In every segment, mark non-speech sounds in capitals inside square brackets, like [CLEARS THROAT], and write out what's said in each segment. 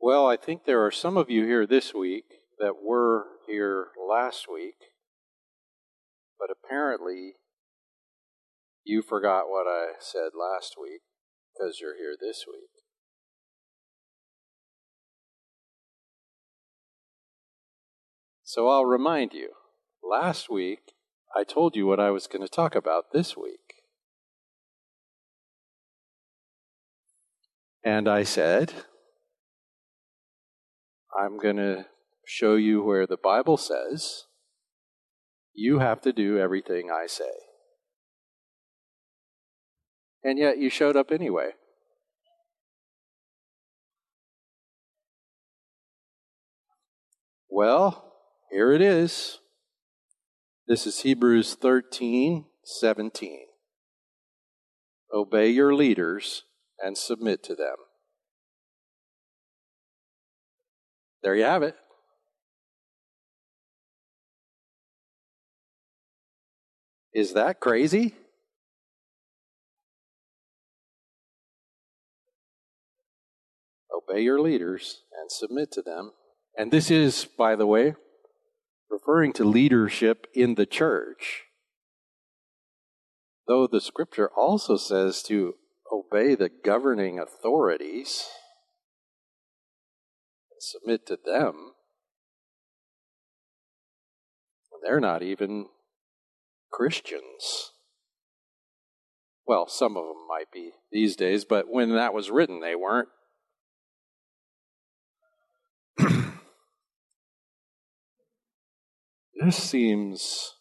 Well, I think there are some of you here this week that were here last week, but apparently you forgot what I said last week because you're here this week. So I'll remind you. Last week, I told you what I was going to talk about this week. And I said, I'm going to show you where the Bible says you have to do everything I say. And yet you showed up anyway. Well, here it is. This is Hebrews 13 17. Obey your leaders and submit to them. There you have it. Is that crazy? Obey your leaders and submit to them. And this is, by the way, referring to leadership in the church. Though the scripture also says to obey the governing authorities submit to them, they're not even Christians. Well, some of them might be these days, but when that was written, they weren't. [CLEARS THROAT] this seems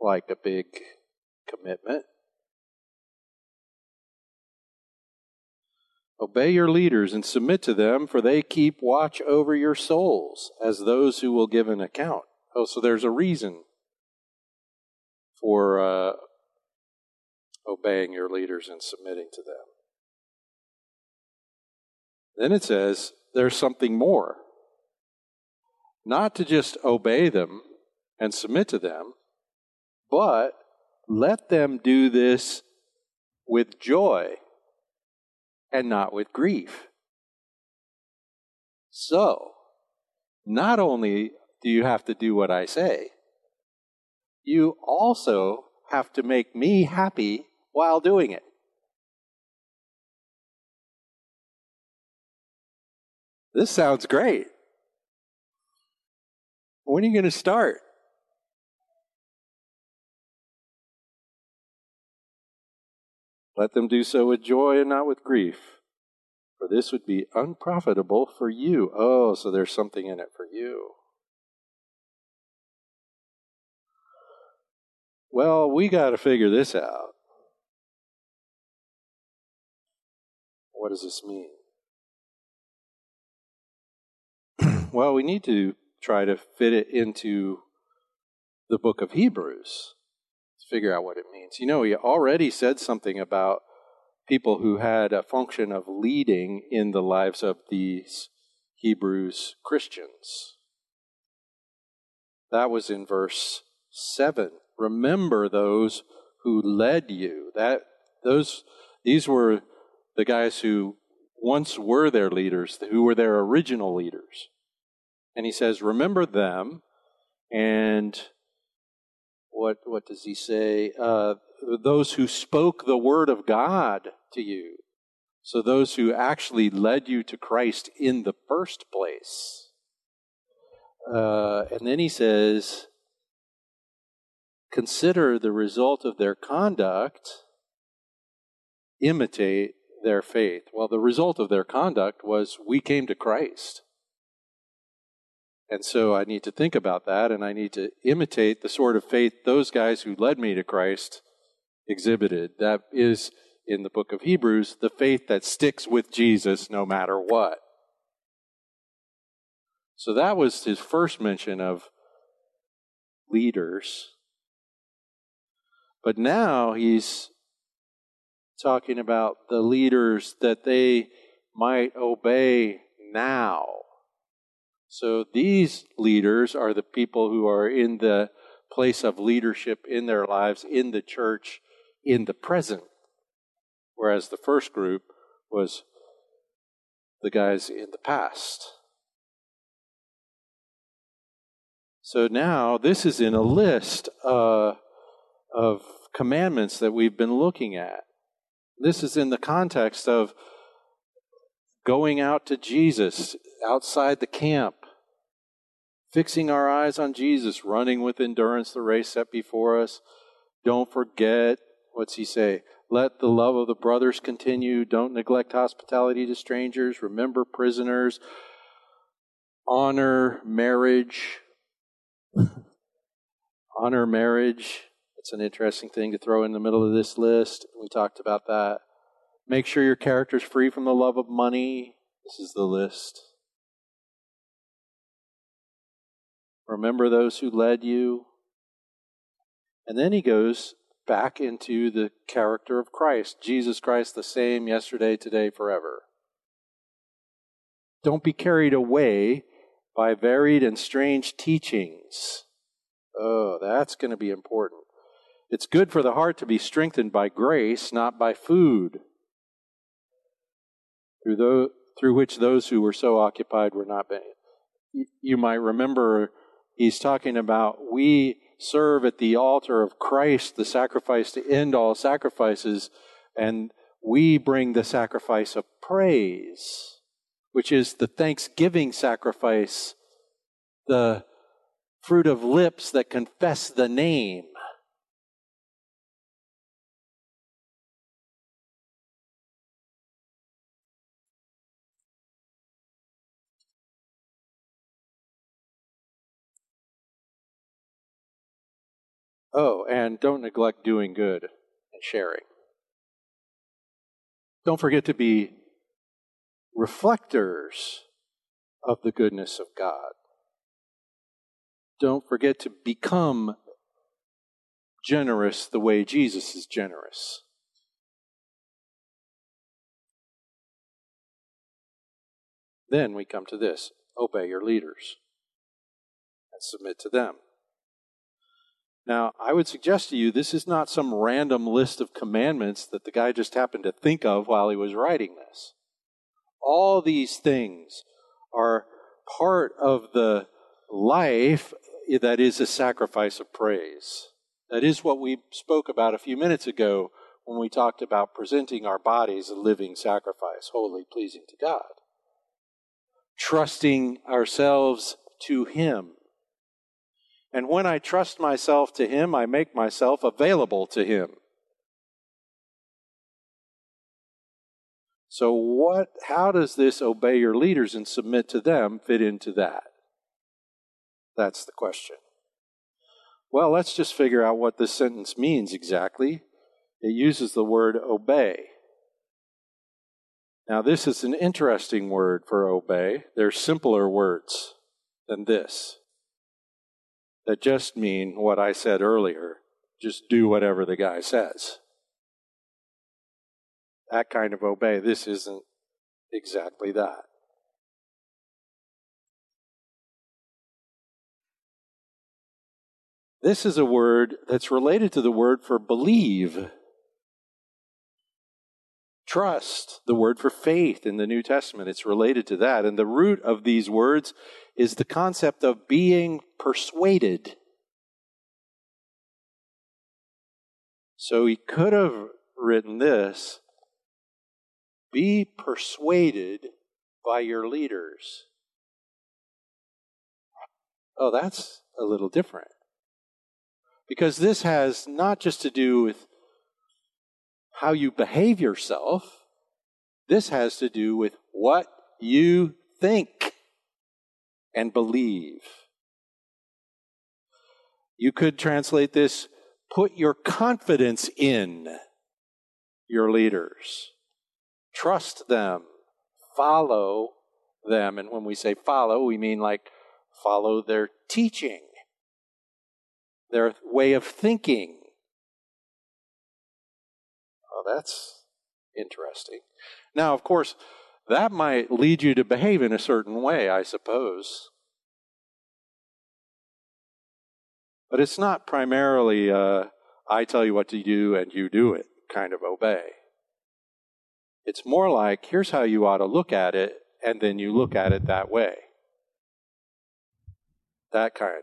like a big commitment. Obey your leaders and submit to them, for they keep watch over your souls as those who will give an account. Oh, so there's a reason for uh, obeying your leaders and submitting to them. Then it says there's something more. Not to just obey them and submit to them, but let them do this with joy and not with grief. So, not only do you have to do what I say, you also have to make me happy while doing it. This sounds great. When are you going to start? Let them do so with joy and not with grief, for this would be unprofitable for you. Oh, so there's something in it for you. Well, we got to figure this out. What does this mean? [CLEARS THROAT] well, we need to try to fit it into the book of Hebrews figure out what it means. You know, he already said something about people who had a function of leading in the lives of these Hebrews Christians. That was in verse 7 remember those who led you. That those these were the guys who once were their leaders, who were their original leaders. And he says, remember them. And what what does he say? Uh, those who spoke the word of God to you. So those who actually led you to Christ in the first place. Uh, and then he says, consider the result of their conduct, imitate their faith. Well, the result of their conduct was we came to Christ. And so I need to think about that and I need to imitate the sort of faith those guys who led me to Christ exhibited. That is, in the book of Hebrews, the faith that sticks with Jesus no matter what. So that was his first mention of leaders but now he's talking about the leaders that they might obey now. So these leaders are the people who are in the place of leadership in their lives, in the church, in the present. Whereas the first group was the guys in the past. So now this is in a list uh, of commandments that we've been looking at. This is in the context of going out to Jesus outside the camp, fixing our eyes on Jesus, running with endurance the race set before us. Don't forget, what's he say? Let the love of the brothers continue. Don't neglect hospitality to strangers. Remember prisoners. Honor marriage. [LAUGHS] Honor marriage. It's an interesting thing to throw in the middle of this list. We talked about that. Make sure your character's free from the love of money. This is the list. Remember those who led you. And then he goes back into the character of Christ. Jesus Christ, the same yesterday, today, forever. Don't be carried away by varied and strange teachings. Oh, that's going to be important. It's good for the heart to be strengthened by grace, not by food, through, through which those who were so occupied were not. Being. You might remember he's talking about we serve at the altar of Christ, the sacrifice to end all sacrifices, and we bring the sacrifice of praise, which is the thanksgiving sacrifice, the fruit of lips that confess the name. Oh, and don't neglect doing good and sharing. Don't forget to be reflectors of the goodness of God. Don't forget to become generous the way Jesus is generous. Then we come to this obey your leaders and submit to them. Now, I would suggest to you this is not some random list of commandments that the guy just happened to think of while he was writing this. All these things are part of the life that is a sacrifice of praise. That is what we spoke about a few minutes ago when we talked about presenting our bodies a living sacrifice, holy, pleasing to God. Trusting ourselves to Him and when I trust myself to Him, I make myself available to Him. So, what, how does this obey your leaders and submit to them fit into that? That's the question. Well, let's just figure out what this sentence means exactly. It uses the word obey. Now, this is an interesting word for obey. There's simpler words than this that just mean what I said earlier just do whatever the guy says. That kind of obey. This isn't exactly that. This is a word that's related to the word for believe. Trust, the word for faith in the New Testament, it's related to that. And the root of these words is the concept of being persuaded. So he could have written this Be persuaded by your leaders. Oh, that's a little different. Because this has not just to do with how you behave yourself, this has to do with what you think and believe. You could translate this put your confidence in your leaders, trust them, follow them. And when we say follow, we mean like follow their teaching, their way of thinking. Oh, that's interesting. Now, of course, that might lead you to behave in a certain way, I suppose. But it's not primarily uh, I tell you what to do and you do it kind of obey. It's more like here's how you ought to look at it and then you look at it that way. That kind.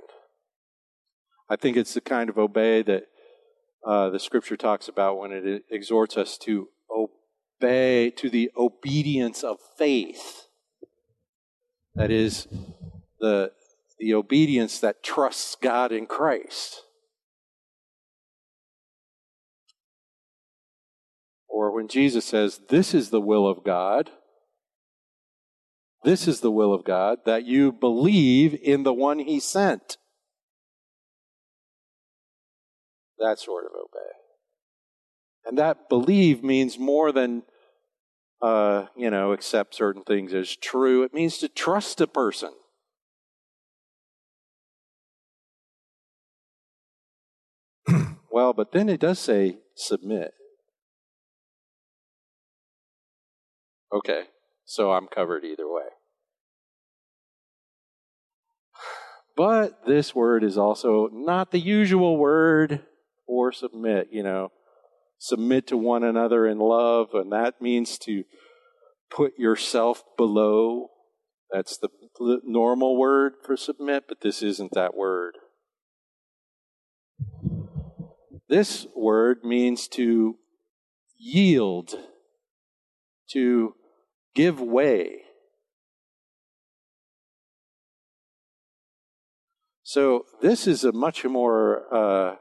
I think it's the kind of obey that uh, the scripture talks about when it exhorts us to obey, to the obedience of faith. That is, the, the obedience that trusts God in Christ. Or when Jesus says, This is the will of God, this is the will of God, that you believe in the one he sent. That sort of obey. And that believe means more than, uh, you know, accept certain things as true. It means to trust a person. [CLEARS THROAT] well, but then it does say submit. Okay, so I'm covered either way. [SIGHS] But this word is also not the usual word for submit, you know. Submit to one another in love, and that means to put yourself below. That's the normal word for submit, but this isn't that word. This word means to yield, to give way. So, this is a much more uh,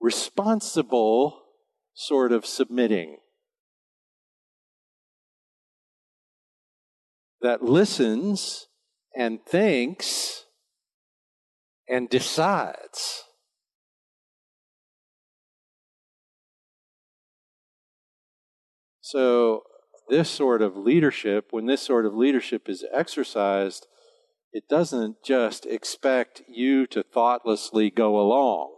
responsible sort of submitting that listens and thinks and decides. So, this sort of leadership, when this sort of leadership is exercised, it doesn't just expect you to thoughtlessly go along.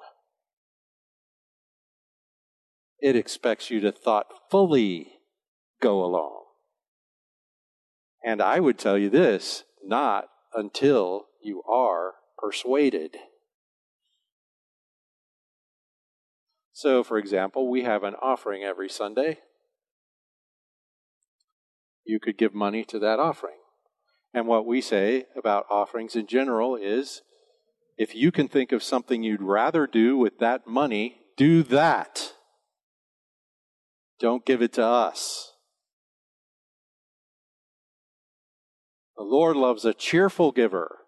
It expects you to thoughtfully go along. And I would tell you this not until you are persuaded. So, for example, we have an offering every Sunday you could give money to that offering. And what we say about offerings in general is if you can think of something you'd rather do with that money, do that. Don't give it to us. The Lord loves a cheerful giver.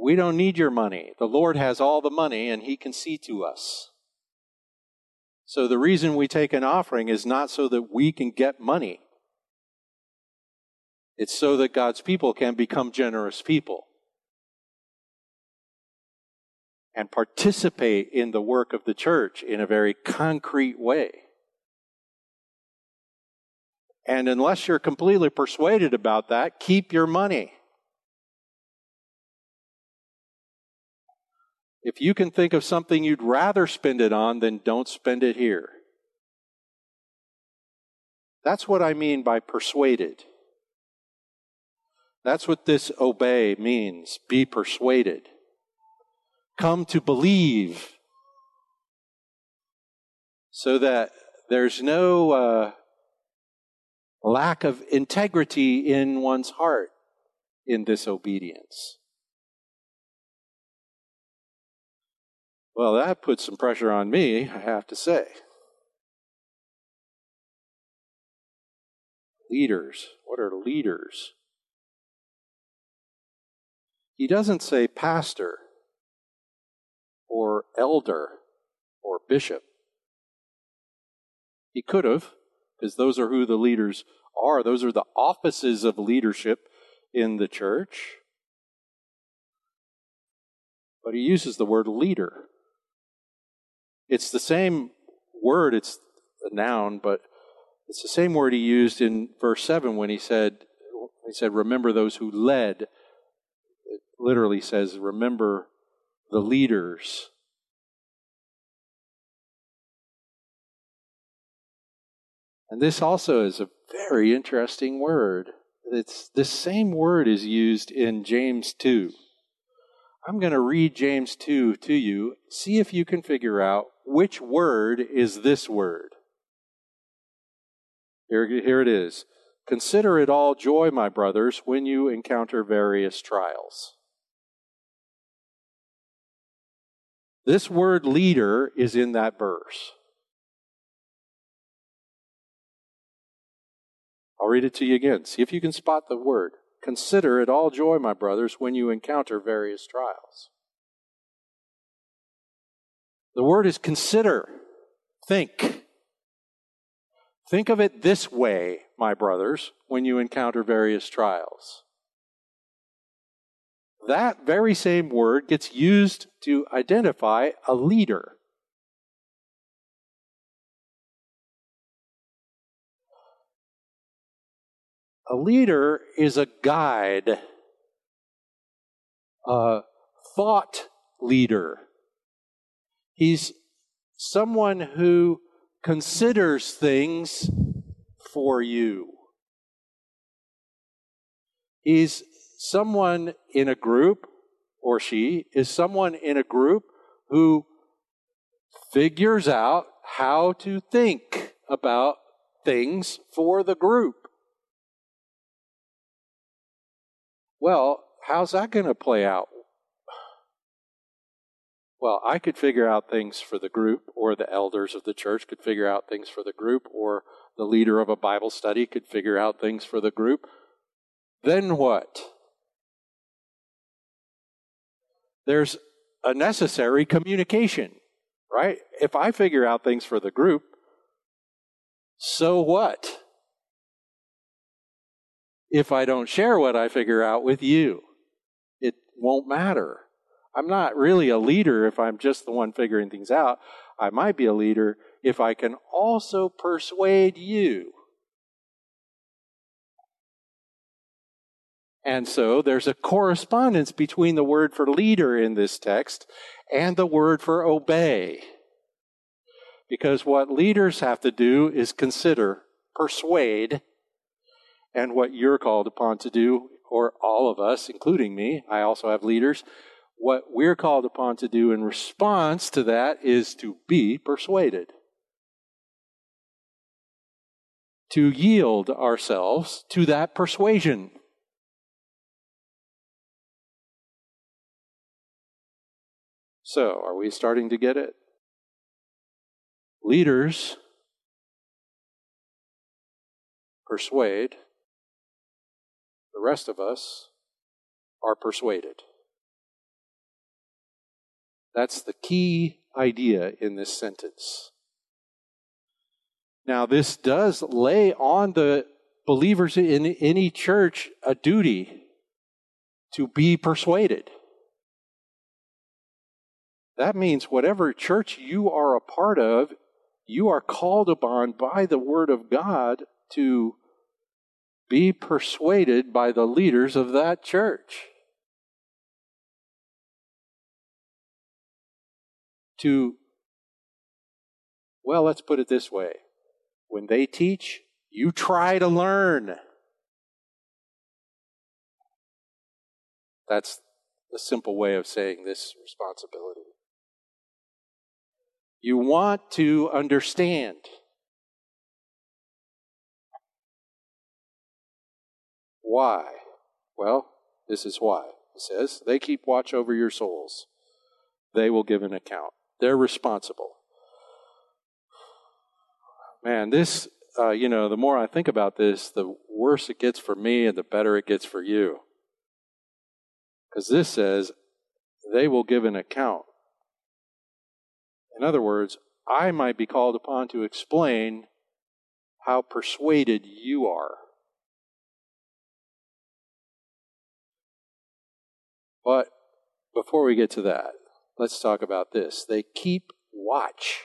We don't need your money. The Lord has all the money and He can see to us. So the reason we take an offering is not so that we can get money. It's so that God's people can become generous people and participate in the work of the church in a very concrete way. And unless you're completely persuaded about that, keep your money. If you can think of something you'd rather spend it on, then don't spend it here. That's what I mean by persuaded. That's what this obey means be persuaded. Come to believe so that there's no uh, lack of integrity in one's heart in disobedience. Well, that puts some pressure on me, I have to say. Leaders. What are leaders? He doesn't say pastor or elder or bishop. He could have, because those are who the leaders are. Those are the offices of leadership in the church. But he uses the word leader. It's the same word, it's a noun, but it's the same word he used in verse 7 when he said, he said, remember those who led It literally says, remember the leaders. And this also is a very interesting word. It's this same word is used in James 2. I'm going to read James 2 to you. See if you can figure out which word is this word. Here, here it is. Consider it all joy, my brothers, when you encounter various trials. This word leader is in that verse. I'll read it to you again. See if you can spot the word. Consider it all joy, my brothers, when you encounter various trials. The word is consider, think. Think of it this way, my brothers, when you encounter various trials. That very same word gets used to identify a leader. A leader is a guide, a thought leader. He's someone who considers things for you. He's someone in a group, or she is someone in a group who figures out how to think about things for the group. Well, how's that going to play out? Well, I could figure out things for the group, or the elders of the church could figure out things for the group, or the leader of a Bible study could figure out things for the group. Then what? There's a necessary communication, right? If I figure out things for the group, so what? If I don't share what I figure out with you. It won't matter. I'm not really a leader if I'm just the one figuring things out. I might be a leader if I can also persuade you. And so there's a correspondence between the word for leader in this text and the word for obey. Because what leaders have to do is consider, persuade, and what you're called upon to do, or all of us, including me, I also have leaders. What we're called upon to do in response to that is to be persuaded. To yield ourselves to that persuasion. So, are we starting to get it? Leaders persuade, the rest of us are persuaded. That's the key idea in this sentence. Now, this does lay on the believers in any church a duty to be persuaded. That means whatever church you are a part of, you are called upon by the Word of God to be persuaded by the leaders of that church. To, well, let's put it this way when they teach, you try to learn. That's the simple way of saying this responsibility. You want to understand. Why? Well, this is why. He says, They keep watch over your souls. They will give an account. They're responsible. Man, this, uh, you know, the more I think about this, the worse it gets for me and the better it gets for you. Because this says, they will give an account. In other words, I might be called upon to explain how persuaded you are But before we get to that, let's talk about this. They keep watch.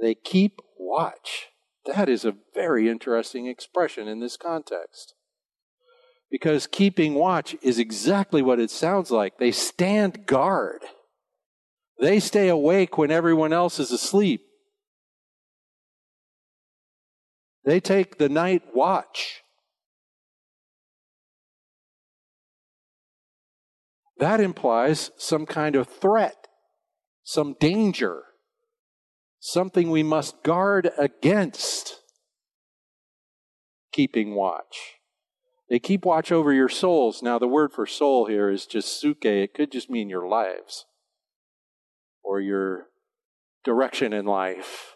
They keep watch. That is a very interesting expression in this context. Because keeping watch is exactly what it sounds like. They stand guard. They stay awake when everyone else is asleep. They take the night watch. That implies some kind of threat, some danger, something we must guard against. keeping watch. They keep watch over your souls. Now, the word for soul here is just psuche. It could just mean your lives or your direction in life,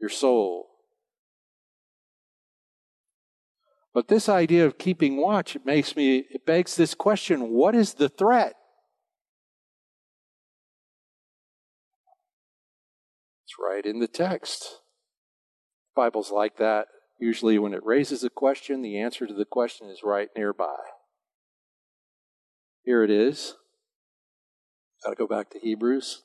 your soul. But this idea of keeping watch, it makes me, it begs this question what is the threat? It's right in the text. Bible's like that. Usually, when it raises a question, the answer to the question is right nearby. Here it is. Got to go back to Hebrews.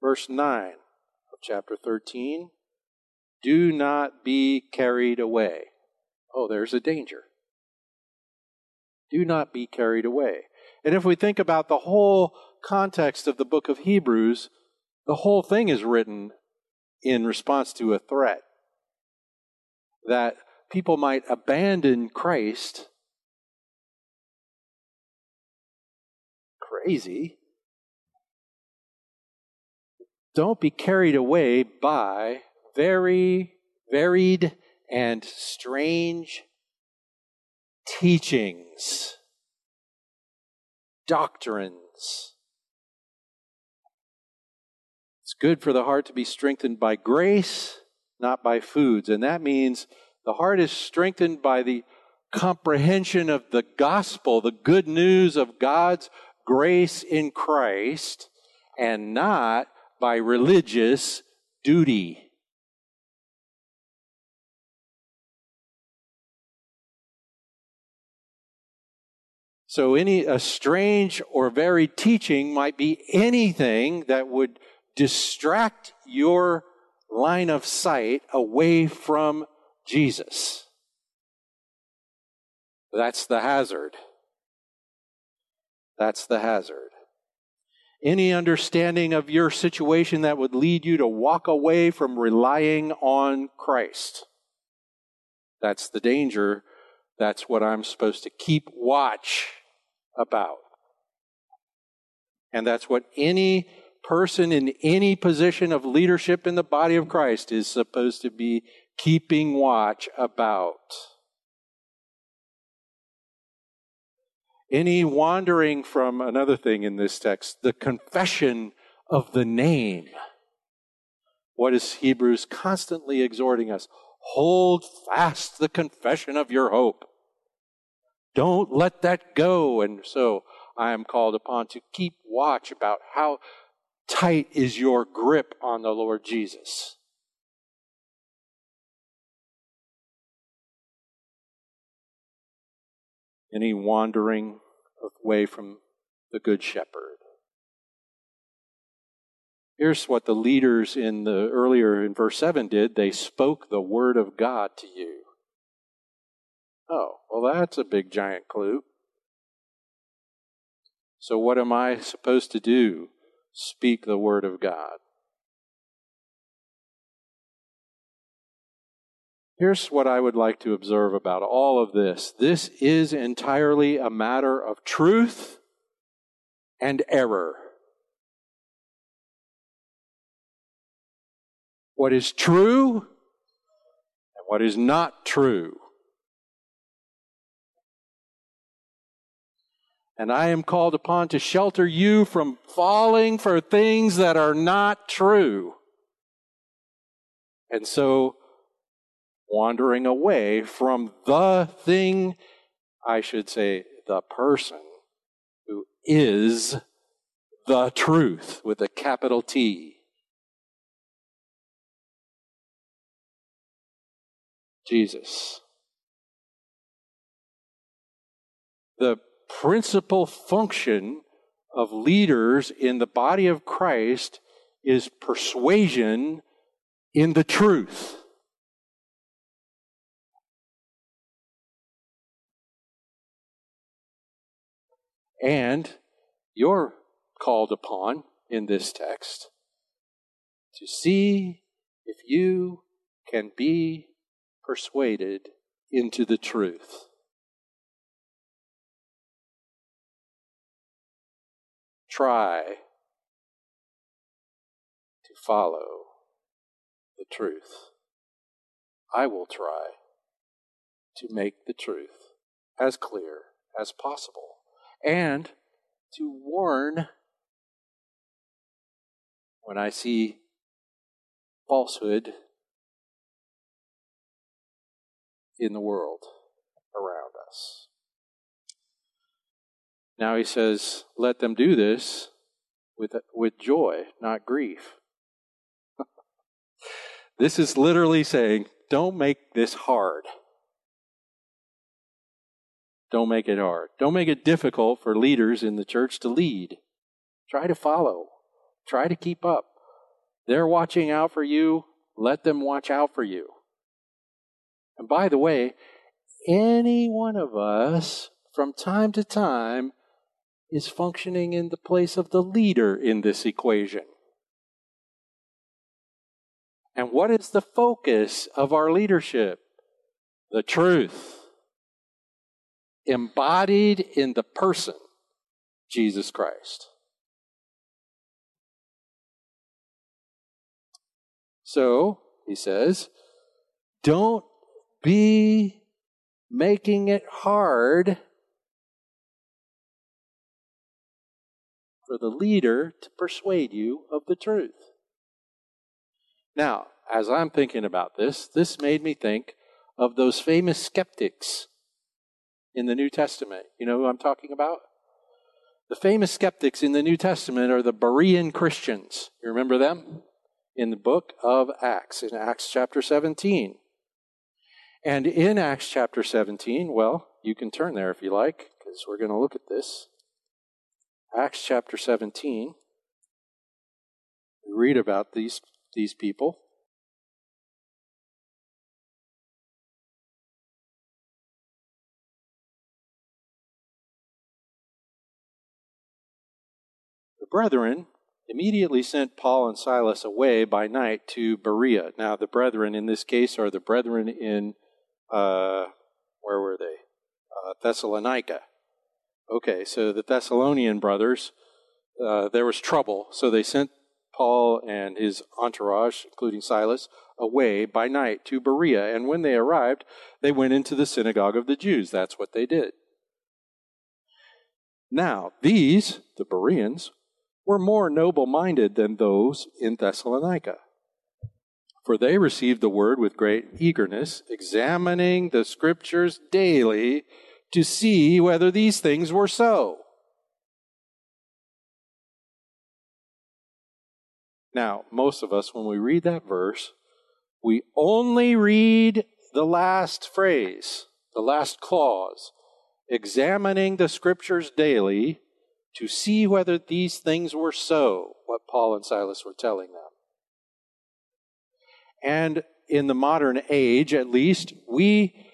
Verse 9 of chapter 13 Do not be carried away. Oh, there's a danger. Do not be carried away. And if we think about the whole context of the book of Hebrews, the whole thing is written in response to a threat that people might abandon Christ. Crazy. Don't be carried away by very varied and strange teachings, doctrines. It's good for the heart to be strengthened by grace, not by foods. And that means the heart is strengthened by the comprehension of the gospel, the good news of God's grace in Christ, and not by religious duty. So, any a strange or varied teaching might be anything that would distract your line of sight away from Jesus. That's the hazard. That's the hazard. Any understanding of your situation that would lead you to walk away from relying on Christ. That's the danger. That's what I'm supposed to keep watch about. And that's what any person in any position of leadership in the body of Christ is supposed to be keeping watch about. Any wandering from another thing in this text, the confession of the name. What is Hebrews constantly exhorting us? Hold fast the confession of your hope. Don't let that go. And so I am called upon to keep watch about how tight is your grip on the Lord Jesus. Any wandering away from the Good Shepherd. Here's what the leaders in the earlier in verse 7 did. They spoke the word of God to you. Oh, well, that's a big giant clue. So, what am I supposed to do? Speak the Word of God. Here's what I would like to observe about all of this this is entirely a matter of truth and error. What is true and what is not true. And I am called upon to shelter you from falling for things that are not true. And so, wandering away from the thing, I should say, the person who is the truth with a capital T. Jesus. The principal function of leaders in the body of Christ is persuasion in the truth. And you're called upon in this text to see if you can be persuaded into the truth. Try to follow the truth. I will try to make the truth as clear as possible and to warn when I see falsehood in the world around us. Now he says, let them do this with, with joy, not grief. [LAUGHS] this is literally saying, don't make this hard. Don't make it hard. Don't make it difficult for leaders in the church to lead. Try to follow. Try to keep up. They're watching out for you. Let them watch out for you. And by the way, any one of us from time to time is functioning in the place of the leader in this equation. And what is the focus of our leadership? The truth. Embodied in the person, Jesus Christ. So, he says, don't be making it hard for the leader to persuade you of the truth. Now, as I'm thinking about this, this made me think of those famous skeptics in the New Testament. You know who I'm talking about? The famous skeptics in the New Testament are the Berean Christians. You remember them? In the book of Acts, in Acts chapter 17. And in Acts chapter 17, well, you can turn there if you like, because we're going to look at this. Acts chapter 17. We read about these, these people. Brethren immediately sent Paul and Silas away by night to Berea. Now, the brethren in this case are the brethren in uh, where were they? Uh, Thessalonica. Okay, so the Thessalonian brothers, uh, there was trouble, so they sent Paul and his entourage, including Silas, away by night to Berea. And when they arrived, they went into the synagogue of the Jews. That's what they did. Now, these, the Bereans, were more noble minded than those in Thessalonica. For they received the word with great eagerness, examining the scriptures daily to see whether these things were so. Now, most of us, when we read that verse, we only read the last phrase, the last clause, examining the scriptures daily to see whether these things were so, what Paul and Silas were telling them. And in the modern age, at least, we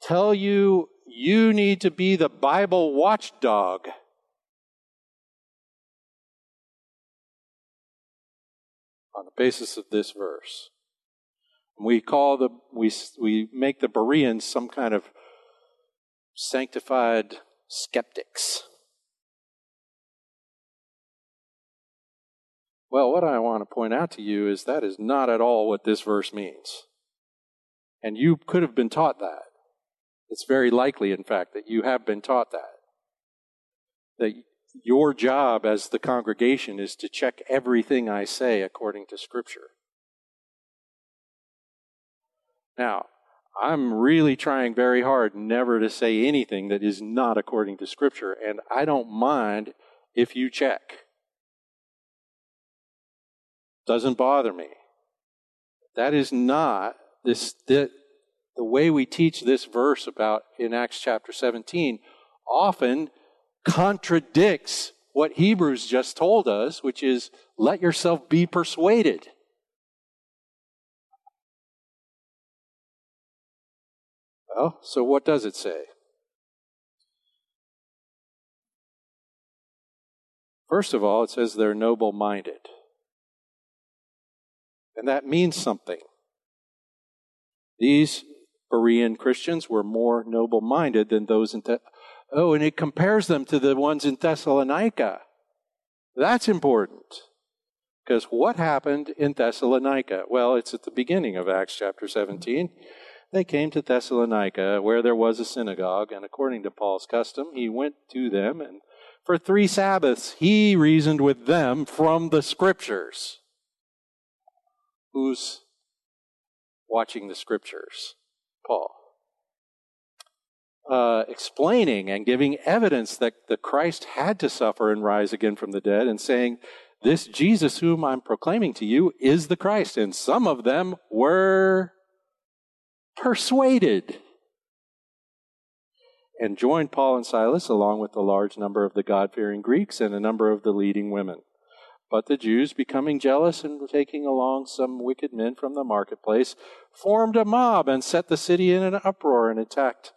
tell you you need to be the Bible watchdog. On the basis of this verse. We call the, we, we make the Bereans some kind of sanctified skeptics. Well, what I want to point out to you is that is not at all what this verse means. And you could have been taught that. It's very likely, in fact, that you have been taught that. That your job as the congregation is to check everything I say according to Scripture. Now, I'm really trying very hard never to say anything that is not according to Scripture, and I don't mind if you check. Doesn't bother me. That is not this the, the way we teach this verse about in Acts chapter 17 often contradicts what Hebrews just told us, which is let yourself be persuaded. Well, so what does it say? First of all, it says they're noble minded. And that means something. These Berean Christians were more noble minded than those in. Th- oh, and it compares them to the ones in Thessalonica. That's important. Because what happened in Thessalonica? Well, it's at the beginning of Acts chapter 17. They came to Thessalonica, where there was a synagogue, and according to Paul's custom, he went to them, and for three Sabbaths he reasoned with them from the Scriptures. Who's watching the Scriptures? Paul. Uh, explaining and giving evidence that the Christ had to suffer and rise again from the dead, and saying, This Jesus whom I'm proclaiming to you is the Christ. And some of them were persuaded and joined Paul and Silas along with a large number of the God fearing Greeks and a number of the leading women. But the Jews, becoming jealous and taking along some wicked men from the marketplace, formed a mob and set the city in an uproar and attacked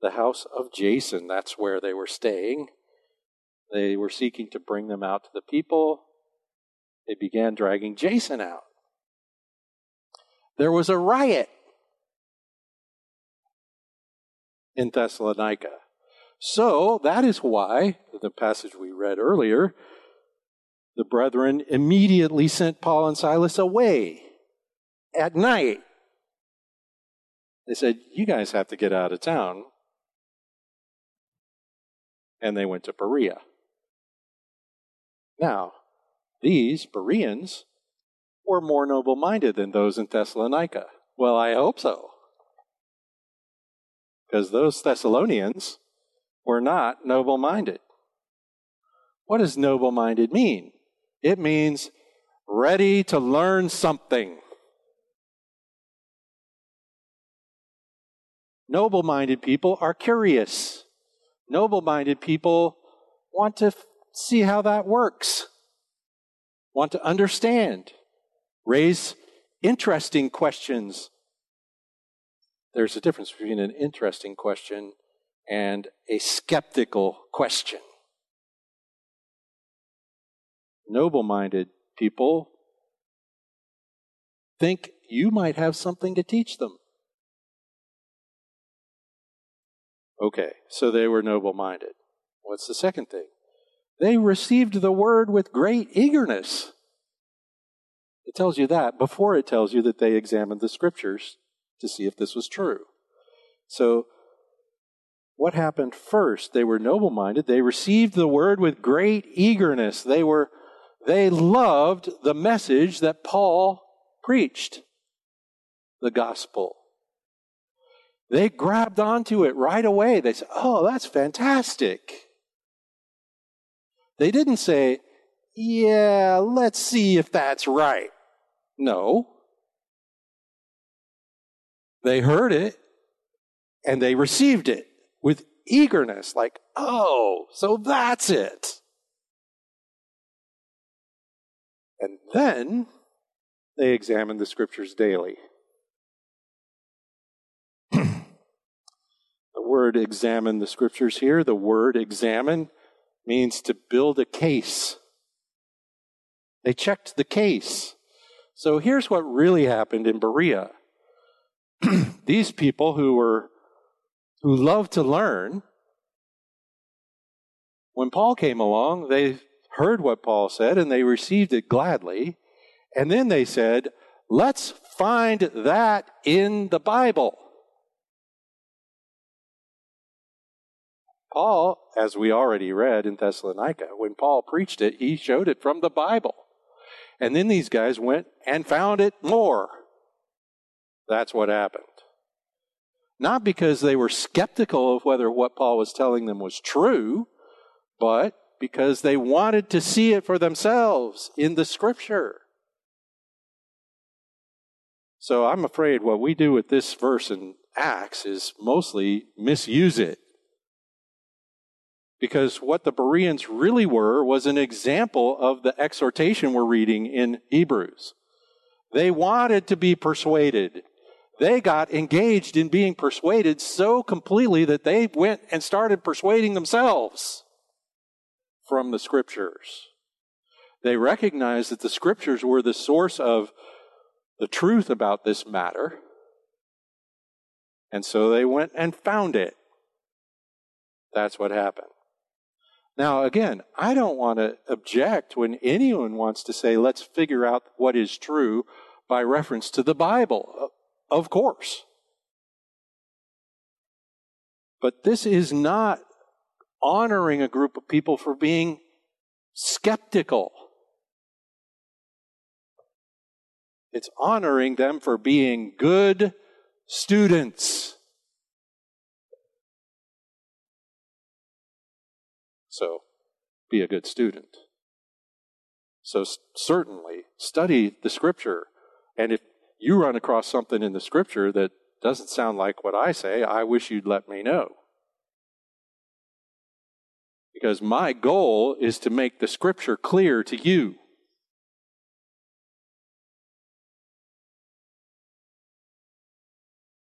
the house of Jason. That's where they were staying. They were seeking to bring them out to the people. They began dragging Jason out. There was a riot in Thessalonica. So that is why, the passage we read earlier, the brethren immediately sent Paul and Silas away at night. They said, You guys have to get out of town and they went to Berea. Now, these Bereans were more noble minded than those in Thessalonica. Well, I hope so. Because those Thessalonians were not noble minded. What does noble minded mean? It means ready to learn something. Noble minded people are curious. Noble minded people want to f- see how that works, want to understand, raise interesting questions. There's a difference between an interesting question and a skeptical question. Noble minded people think you might have something to teach them. Okay, so they were noble minded. What's the second thing? They received the word with great eagerness. It tells you that before it tells you that they examined the scriptures to see if this was true. So, what happened first? They were noble minded. They received the word with great eagerness. They were, they loved the message that Paul preached, the gospel. They grabbed onto it right away. They said, Oh, that's fantastic. They didn't say, Yeah, let's see if that's right. No. They heard it and they received it with eagerness, like, Oh, so that's it. And then they examined the scriptures daily. [CLEARS THROAT] The word examine the scriptures here. The word examine means to build a case. They checked the case. So here's what really happened in Berea. [CLEARS THROAT] These people who were who loved to learn, when Paul came along, they heard what Paul said and they received it gladly. And then they said, let's find that in the Bible. Paul, as we already read in Thessalonica, when Paul preached it, he showed it from the Bible. And then these guys went and found it more. That's what happened. Not because they were skeptical of whether what Paul was telling them was true, but because they wanted to see it for themselves in the scripture. So I'm afraid what we do with this verse in Acts is mostly misuse it. Because what the Bereans really were was an example of the exhortation we're reading in Hebrews. They wanted to be persuaded. They got engaged in being persuaded so completely that they went and started persuading themselves from the scriptures. They recognized that the scriptures were the source of the truth about this matter. And so they went and found it. That's what happened. Now, again, I don't want to object when anyone wants to say, let's figure out what is true by reference to the Bible. Of course. But this is not honoring a group of people for being skeptical. It's honoring them for being good students. So, be a good student. So, certainly, study the scripture. And if you run across something in the scripture that doesn't sound like what I say, I wish you'd let me know. Because my goal is to make the scripture clear to you.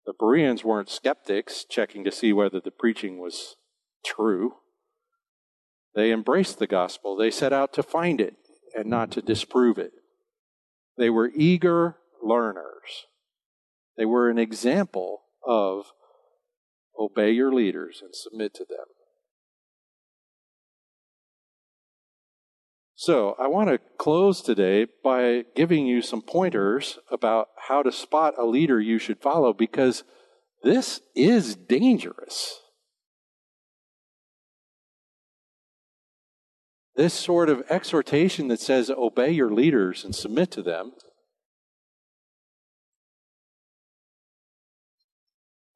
The Bereans weren't skeptics checking to see whether the preaching was true. They embraced the gospel. They set out to find it and not to disprove it. They were eager learners. They were an example of obey your leaders and submit to them. So, I want to close today by giving you some pointers about how to spot a leader you should follow because this is dangerous. This sort of exhortation that says, obey your leaders and submit to them.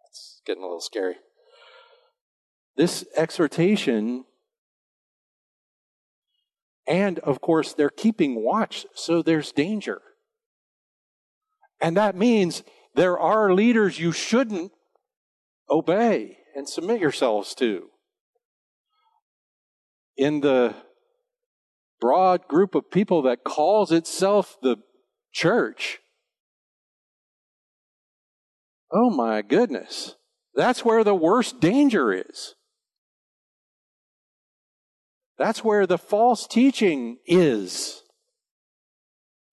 It's getting a little scary. This exhortation and of course, they're keeping watch, so there's danger. And that means there are leaders you shouldn't obey and submit yourselves to. In the broad group of people that calls itself the church, oh my goodness, that's where the worst danger is. That's where the false teaching is.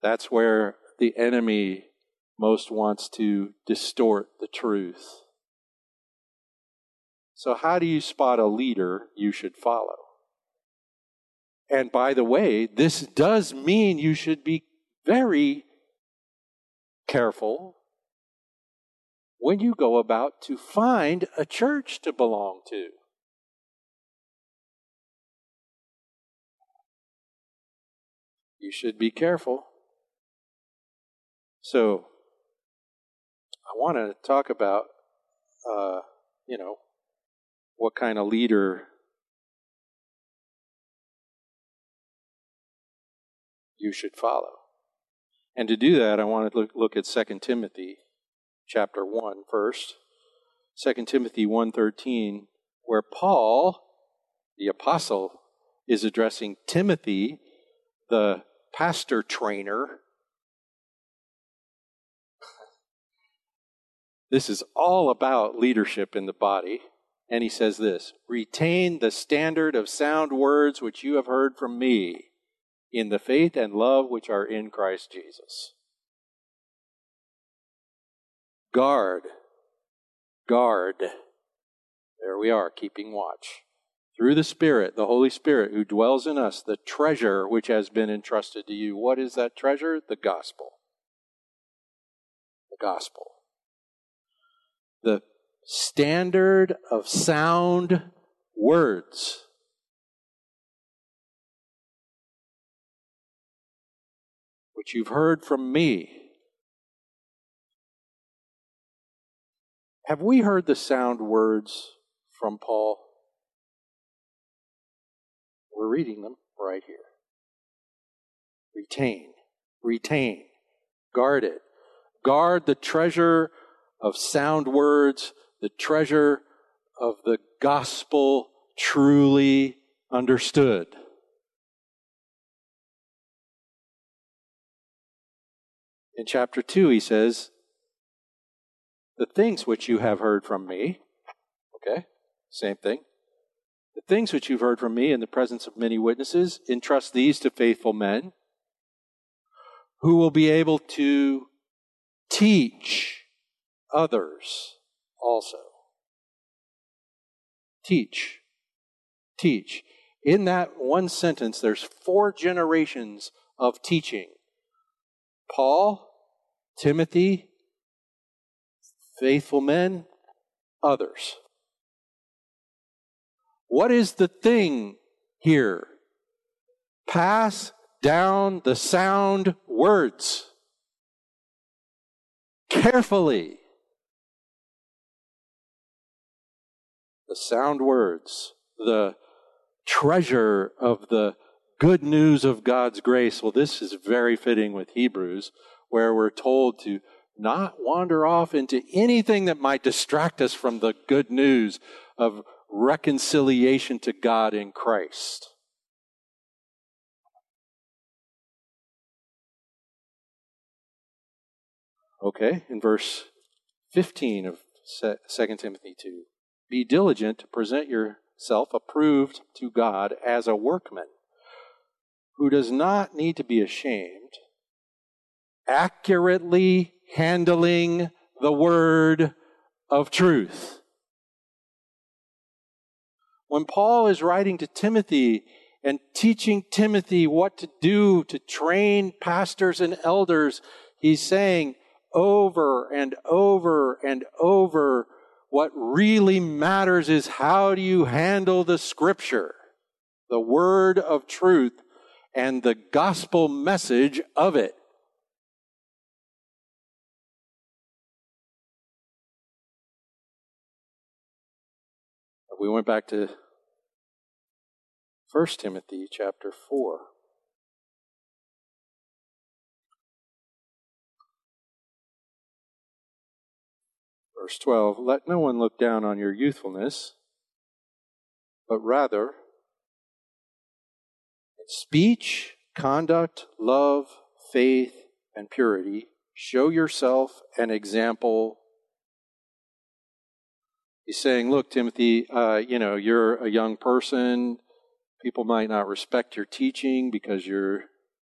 That's where the enemy most wants to distort the truth. So, how do you spot a leader you should follow? And by the way, this does mean you should be very careful when you go about to find a church to belong to. You should be careful. So, I want to talk about, uh, you know, what kind of leader you should follow. And to do that, I want to look, look at 2 Timothy chapter 1 first. 2 Timothy 1:13 where Paul the apostle is addressing Timothy the pastor trainer. This is all about leadership in the body. And he says this retain the standard of sound words which you have heard from me in the faith and love which are in Christ Jesus. Guard, guard. There we are, keeping watch through the Spirit, the Holy Spirit who dwells in us, the treasure which has been entrusted to you. What is that treasure? The gospel. The gospel. The standard of sound words. Which you've heard from me. Have we heard the sound words from Paul? We're reading them right here. Retain, retain, guard it. Guard the treasure of sound words, the treasure of the gospel truly understood. In chapter 2, he says, The things which you have heard from me, okay, same thing. The things which you've heard from me in the presence of many witnesses, entrust these to faithful men who will be able to teach others also. Teach. Teach. In that one sentence, there's four generations of teaching Paul, Timothy, faithful men, others. What is the thing here? Pass down the sound words carefully. The sound words, the treasure of the good news of God's grace. Well, this is very fitting with Hebrews, where we're told to not wander off into anything that might distract us from the good news of reconciliation to God in Christ. Okay, in verse 15 of 2 Timothy 2 Be diligent to present yourself approved to God as a workman who does not need to be ashamed, accurately handling the word of truth. When Paul is writing to Timothy and teaching Timothy what to do to train pastors and elders, he's saying over and over and over what really matters is how do you handle the scripture, the word of truth, and the gospel message of it. we went back to 1 Timothy chapter 4. Verse 12 Let no one look down on your youthfulness, but rather in speech, conduct, love, faith, and purity, show yourself an example He's saying, look, Timothy, uh, you know, you're a young person. People might not respect your teaching because you're,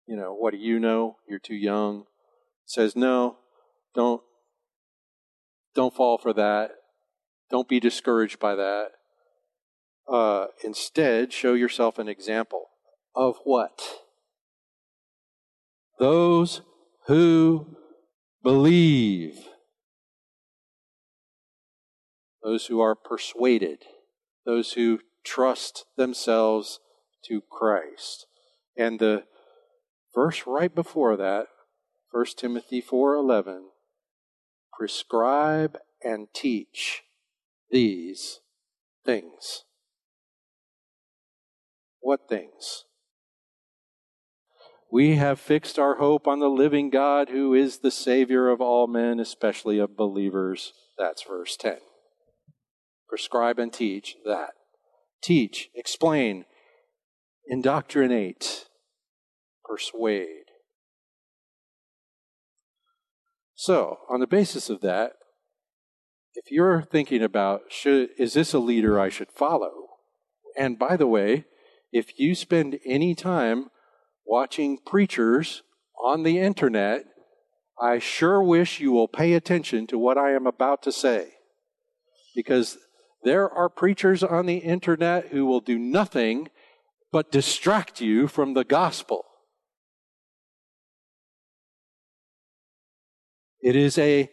you know, what do you know? You're too young. He says, no, don't, don't fall for that. Don't be discouraged by that. Uh, instead, show yourself an example of what? Those who believe those who are persuaded, those who trust themselves to Christ. And the verse right before that, 1 Timothy 4:11, prescribe and teach these things. What things? We have fixed our hope on the living God who is the Savior of all men, especially of believers. That's verse 10 prescribe and teach that. Teach, explain, indoctrinate, persuade. So, on the basis of that, if you're thinking about should is this a leader I should follow? And by the way, if you spend any time watching preachers on the internet, I sure wish you will pay attention to what I am about to say. Because there are preachers on the internet who will do nothing but distract you from the gospel. It is a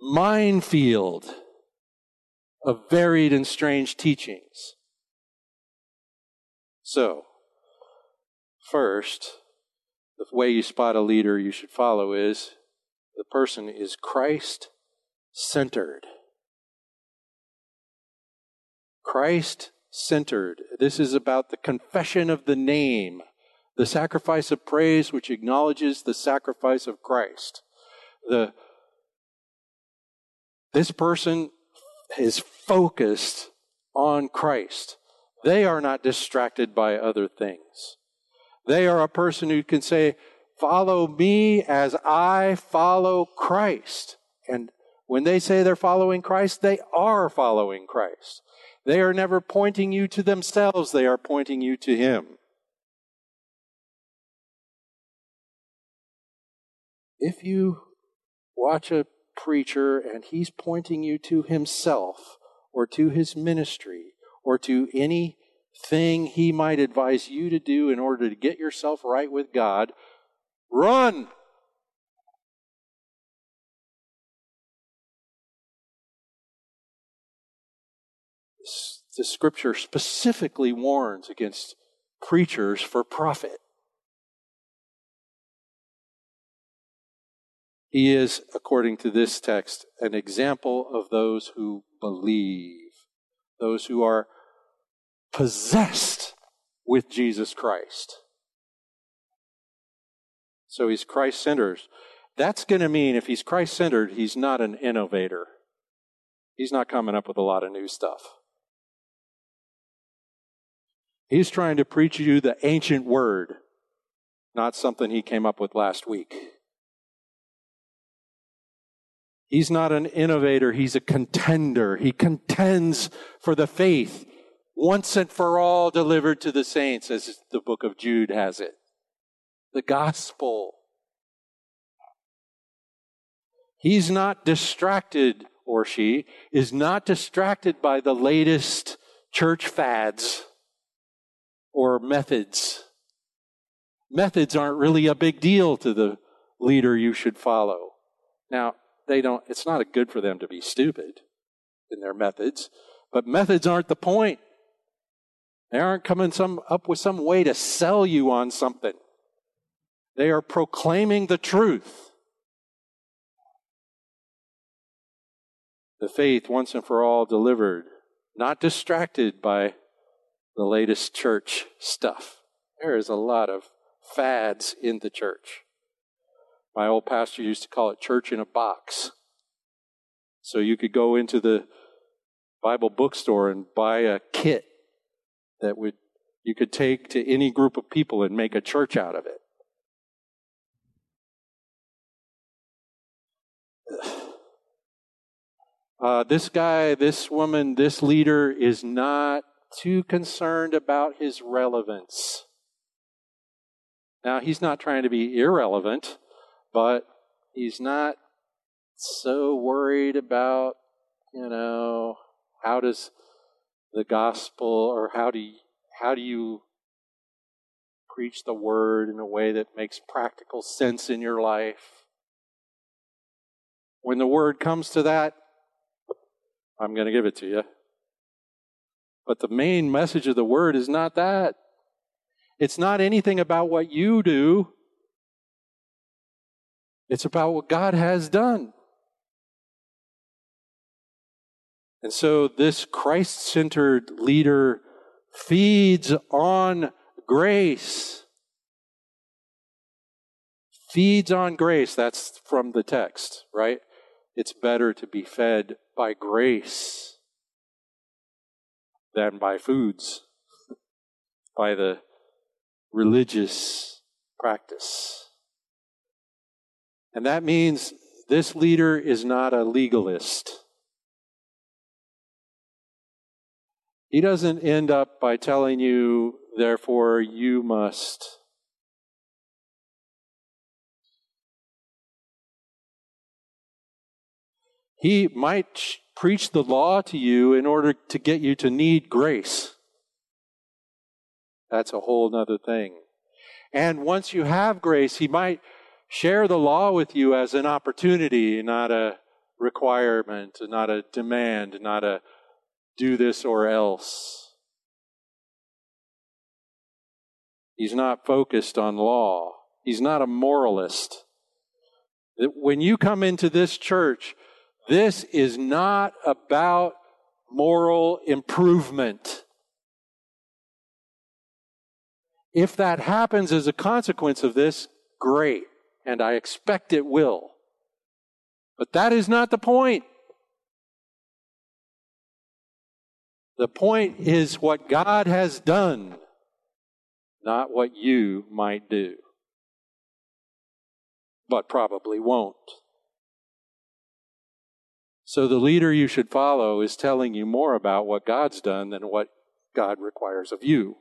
minefield of varied and strange teachings. So, first, the way you spot a leader you should follow is the person is Christ centered. Christ centered. This is about the confession of the name, the sacrifice of praise which acknowledges the sacrifice of Christ. The, this person is focused on Christ. They are not distracted by other things. They are a person who can say, Follow me as I follow Christ. And when they say they're following Christ, they are following Christ. They are never pointing you to themselves, they are pointing you to Him. If you watch a preacher and he's pointing you to himself or to his ministry or to any thing he might advise you to do in order to get yourself right with God, run. The scripture specifically warns against preachers for profit. He is, according to this text, an example of those who believe, those who are possessed with Jesus Christ. So he's Christ centered. That's going to mean if he's Christ centered, he's not an innovator. He's not coming up with a lot of new stuff. He's trying to preach you the ancient word, not something he came up with last week. He's not an innovator, he's a contender. He contends for the faith once and for all delivered to the saints, as the book of Jude has it. The gospel. He's not distracted, or she is not distracted by the latest church fads or methods. Methods aren't really a big deal to the leader you should follow. Now, they don't, it's not good for them to be stupid in their methods, but methods aren't the point. They aren't coming some, up with some way to sell you on something. They are proclaiming the truth. The faith once and for all delivered, not distracted by the latest church stuff. There is a lot of fads in the church. My old pastor used to call it church in a box. So you could go into the Bible bookstore and buy a kit that would you could take to any group of people and make a church out of it. [SIGHS] Uh, this guy, this woman, this leader is not too concerned about his relevance. Now, he's not trying to be irrelevant but he's not so worried about, you know, how does the gospel or how do you, how do you preach the word in a way that makes practical sense in your life? When the word comes to that, I'm going to give it to you. But the main message of the word is not that. It's not anything about what you do. It's about what God has done. And so this Christ centered leader feeds on grace. Feeds on grace. That's from the text, right? It's better to be fed by grace than by foods, by the religious practice. And that means this leader is not a legalist. He doesn't end up by telling you, therefore, you must. He might preach the law to you in order to get you to need grace. That's a whole other thing. And once you have grace, he might share the law with you as an opportunity, not a requirement, not a demand, not a do this or else. He's not focused on law. He's not a moralist. When you come into this church, this is not about moral improvement. If that happens as a consequence of this, great and I expect it will. But that is not the point. The point is what God has done, not what you might do, but probably won't. So the leader you should follow is telling you more about what God's done than what God requires of you.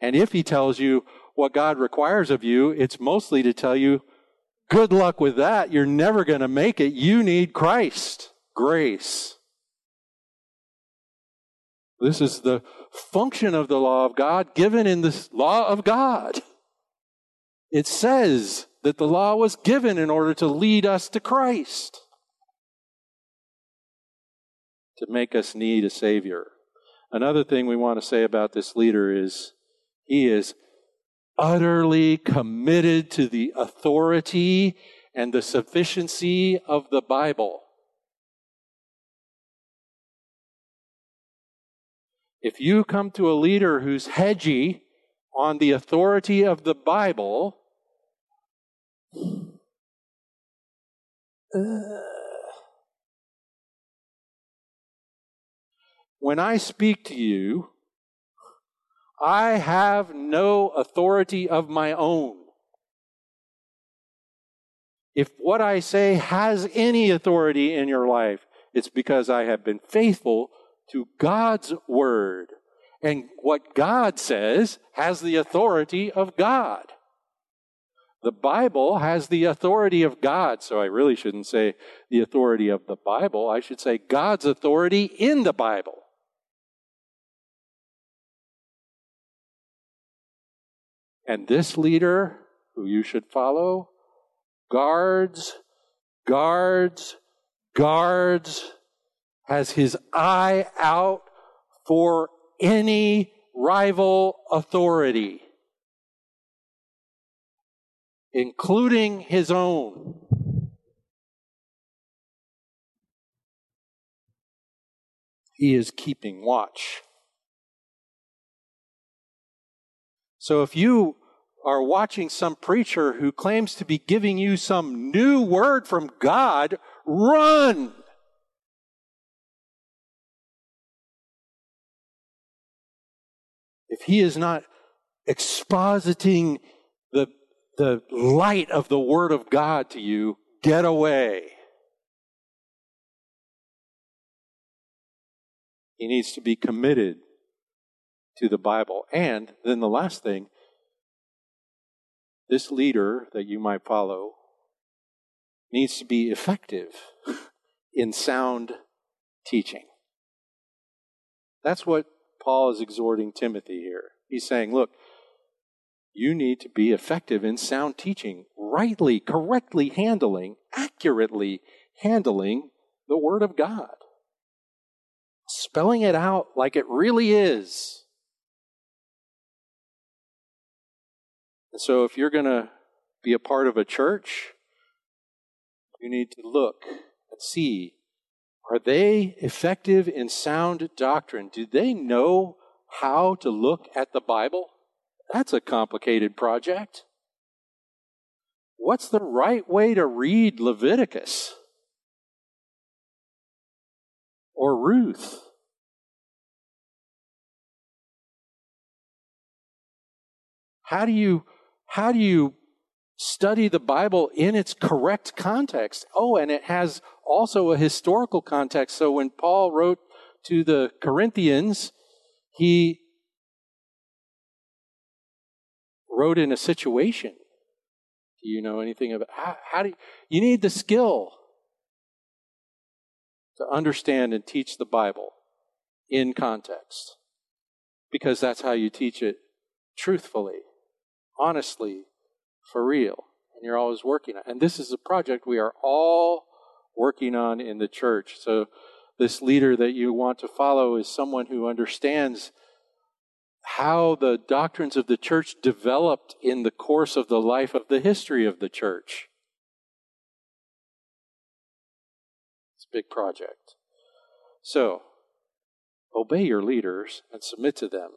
And if he tells you what God requires of you, it's mostly to tell you Good luck with that. You're never going to make it. You need Christ, grace. This is the function of the law of God given in the law of God. It says that the law was given in order to lead us to Christ, to make us need a Savior. Another thing we want to say about this leader is he is utterly committed to the authority and the sufficiency of the Bible. If you come to a leader who's hedgy on the authority of the Bible, uh, when I speak to you, I have no authority of my own. If what I say has any authority in your life, it's because I have been faithful to God's word. And what God says has the authority of God. The Bible has the authority of God, so I really shouldn't say the authority of the Bible. I should say God's authority in the Bible. And this leader, who you should follow, guards, guards, guards, has his eye out for any rival authority, including his own. He is keeping watch. So if you are watching some preacher who claims to be giving you some new word from God, run. If he is not expositing the, the light of the word of God to you, get away. He needs to be committed to the Bible. And then the last thing, this leader that you might follow needs to be effective [LAUGHS] in sound teaching. That's what Paul is exhorting Timothy here. He's saying, look, you need to be effective in sound teaching, rightly, correctly handling, accurately handling the Word of God, spelling it out like it really is. And so, if you're going to be a part of a church, you need to look and see are they effective in sound doctrine? Do they know how to look at the Bible? That's a complicated project. What's the right way to read Leviticus or Ruth? How do you how do you study the Bible in its correct context? Oh, and it has also a historical context. So when Paul wrote to the Corinthians, he wrote in a situation. Do you know anything about how, how do you, you need the skill to understand and teach the Bible in context because that's how you teach it truthfully honestly, for real. And you're always working on. And this is a project we are all working on in the church. So this leader that you want to follow is someone who understands how the doctrines of the church developed in the course of the life of the history of the church. It's a big project. So, obey your leaders and submit to them.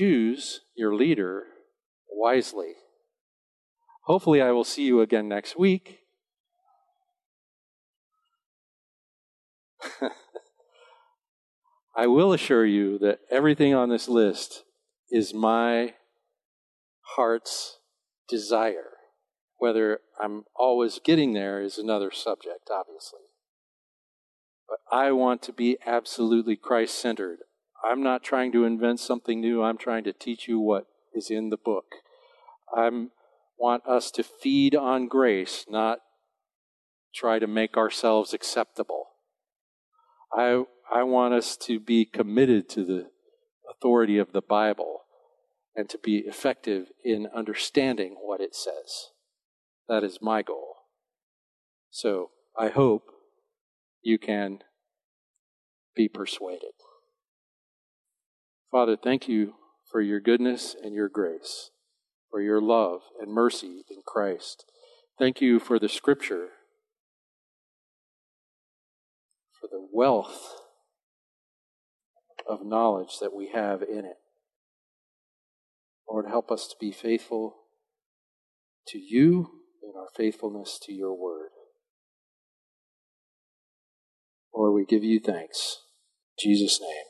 Choose your leader wisely. Hopefully, I will see you again next week. [LAUGHS] I will assure you that everything on this list is my heart's desire. Whether I'm always getting there is another subject, obviously. But I want to be absolutely Christ centered. I'm not trying to invent something new. I'm trying to teach you what is in the book. I want us to feed on grace, not try to make ourselves acceptable. I, I want us to be committed to the authority of the Bible and to be effective in understanding what it says. That is my goal. So I hope you can be persuaded. Father, thank you for your goodness and your grace, for your love and mercy in Christ. Thank you for the scripture, for the wealth of knowledge that we have in it. Lord, help us to be faithful to you in our faithfulness to your word. Lord, we give you thanks. In Jesus' name.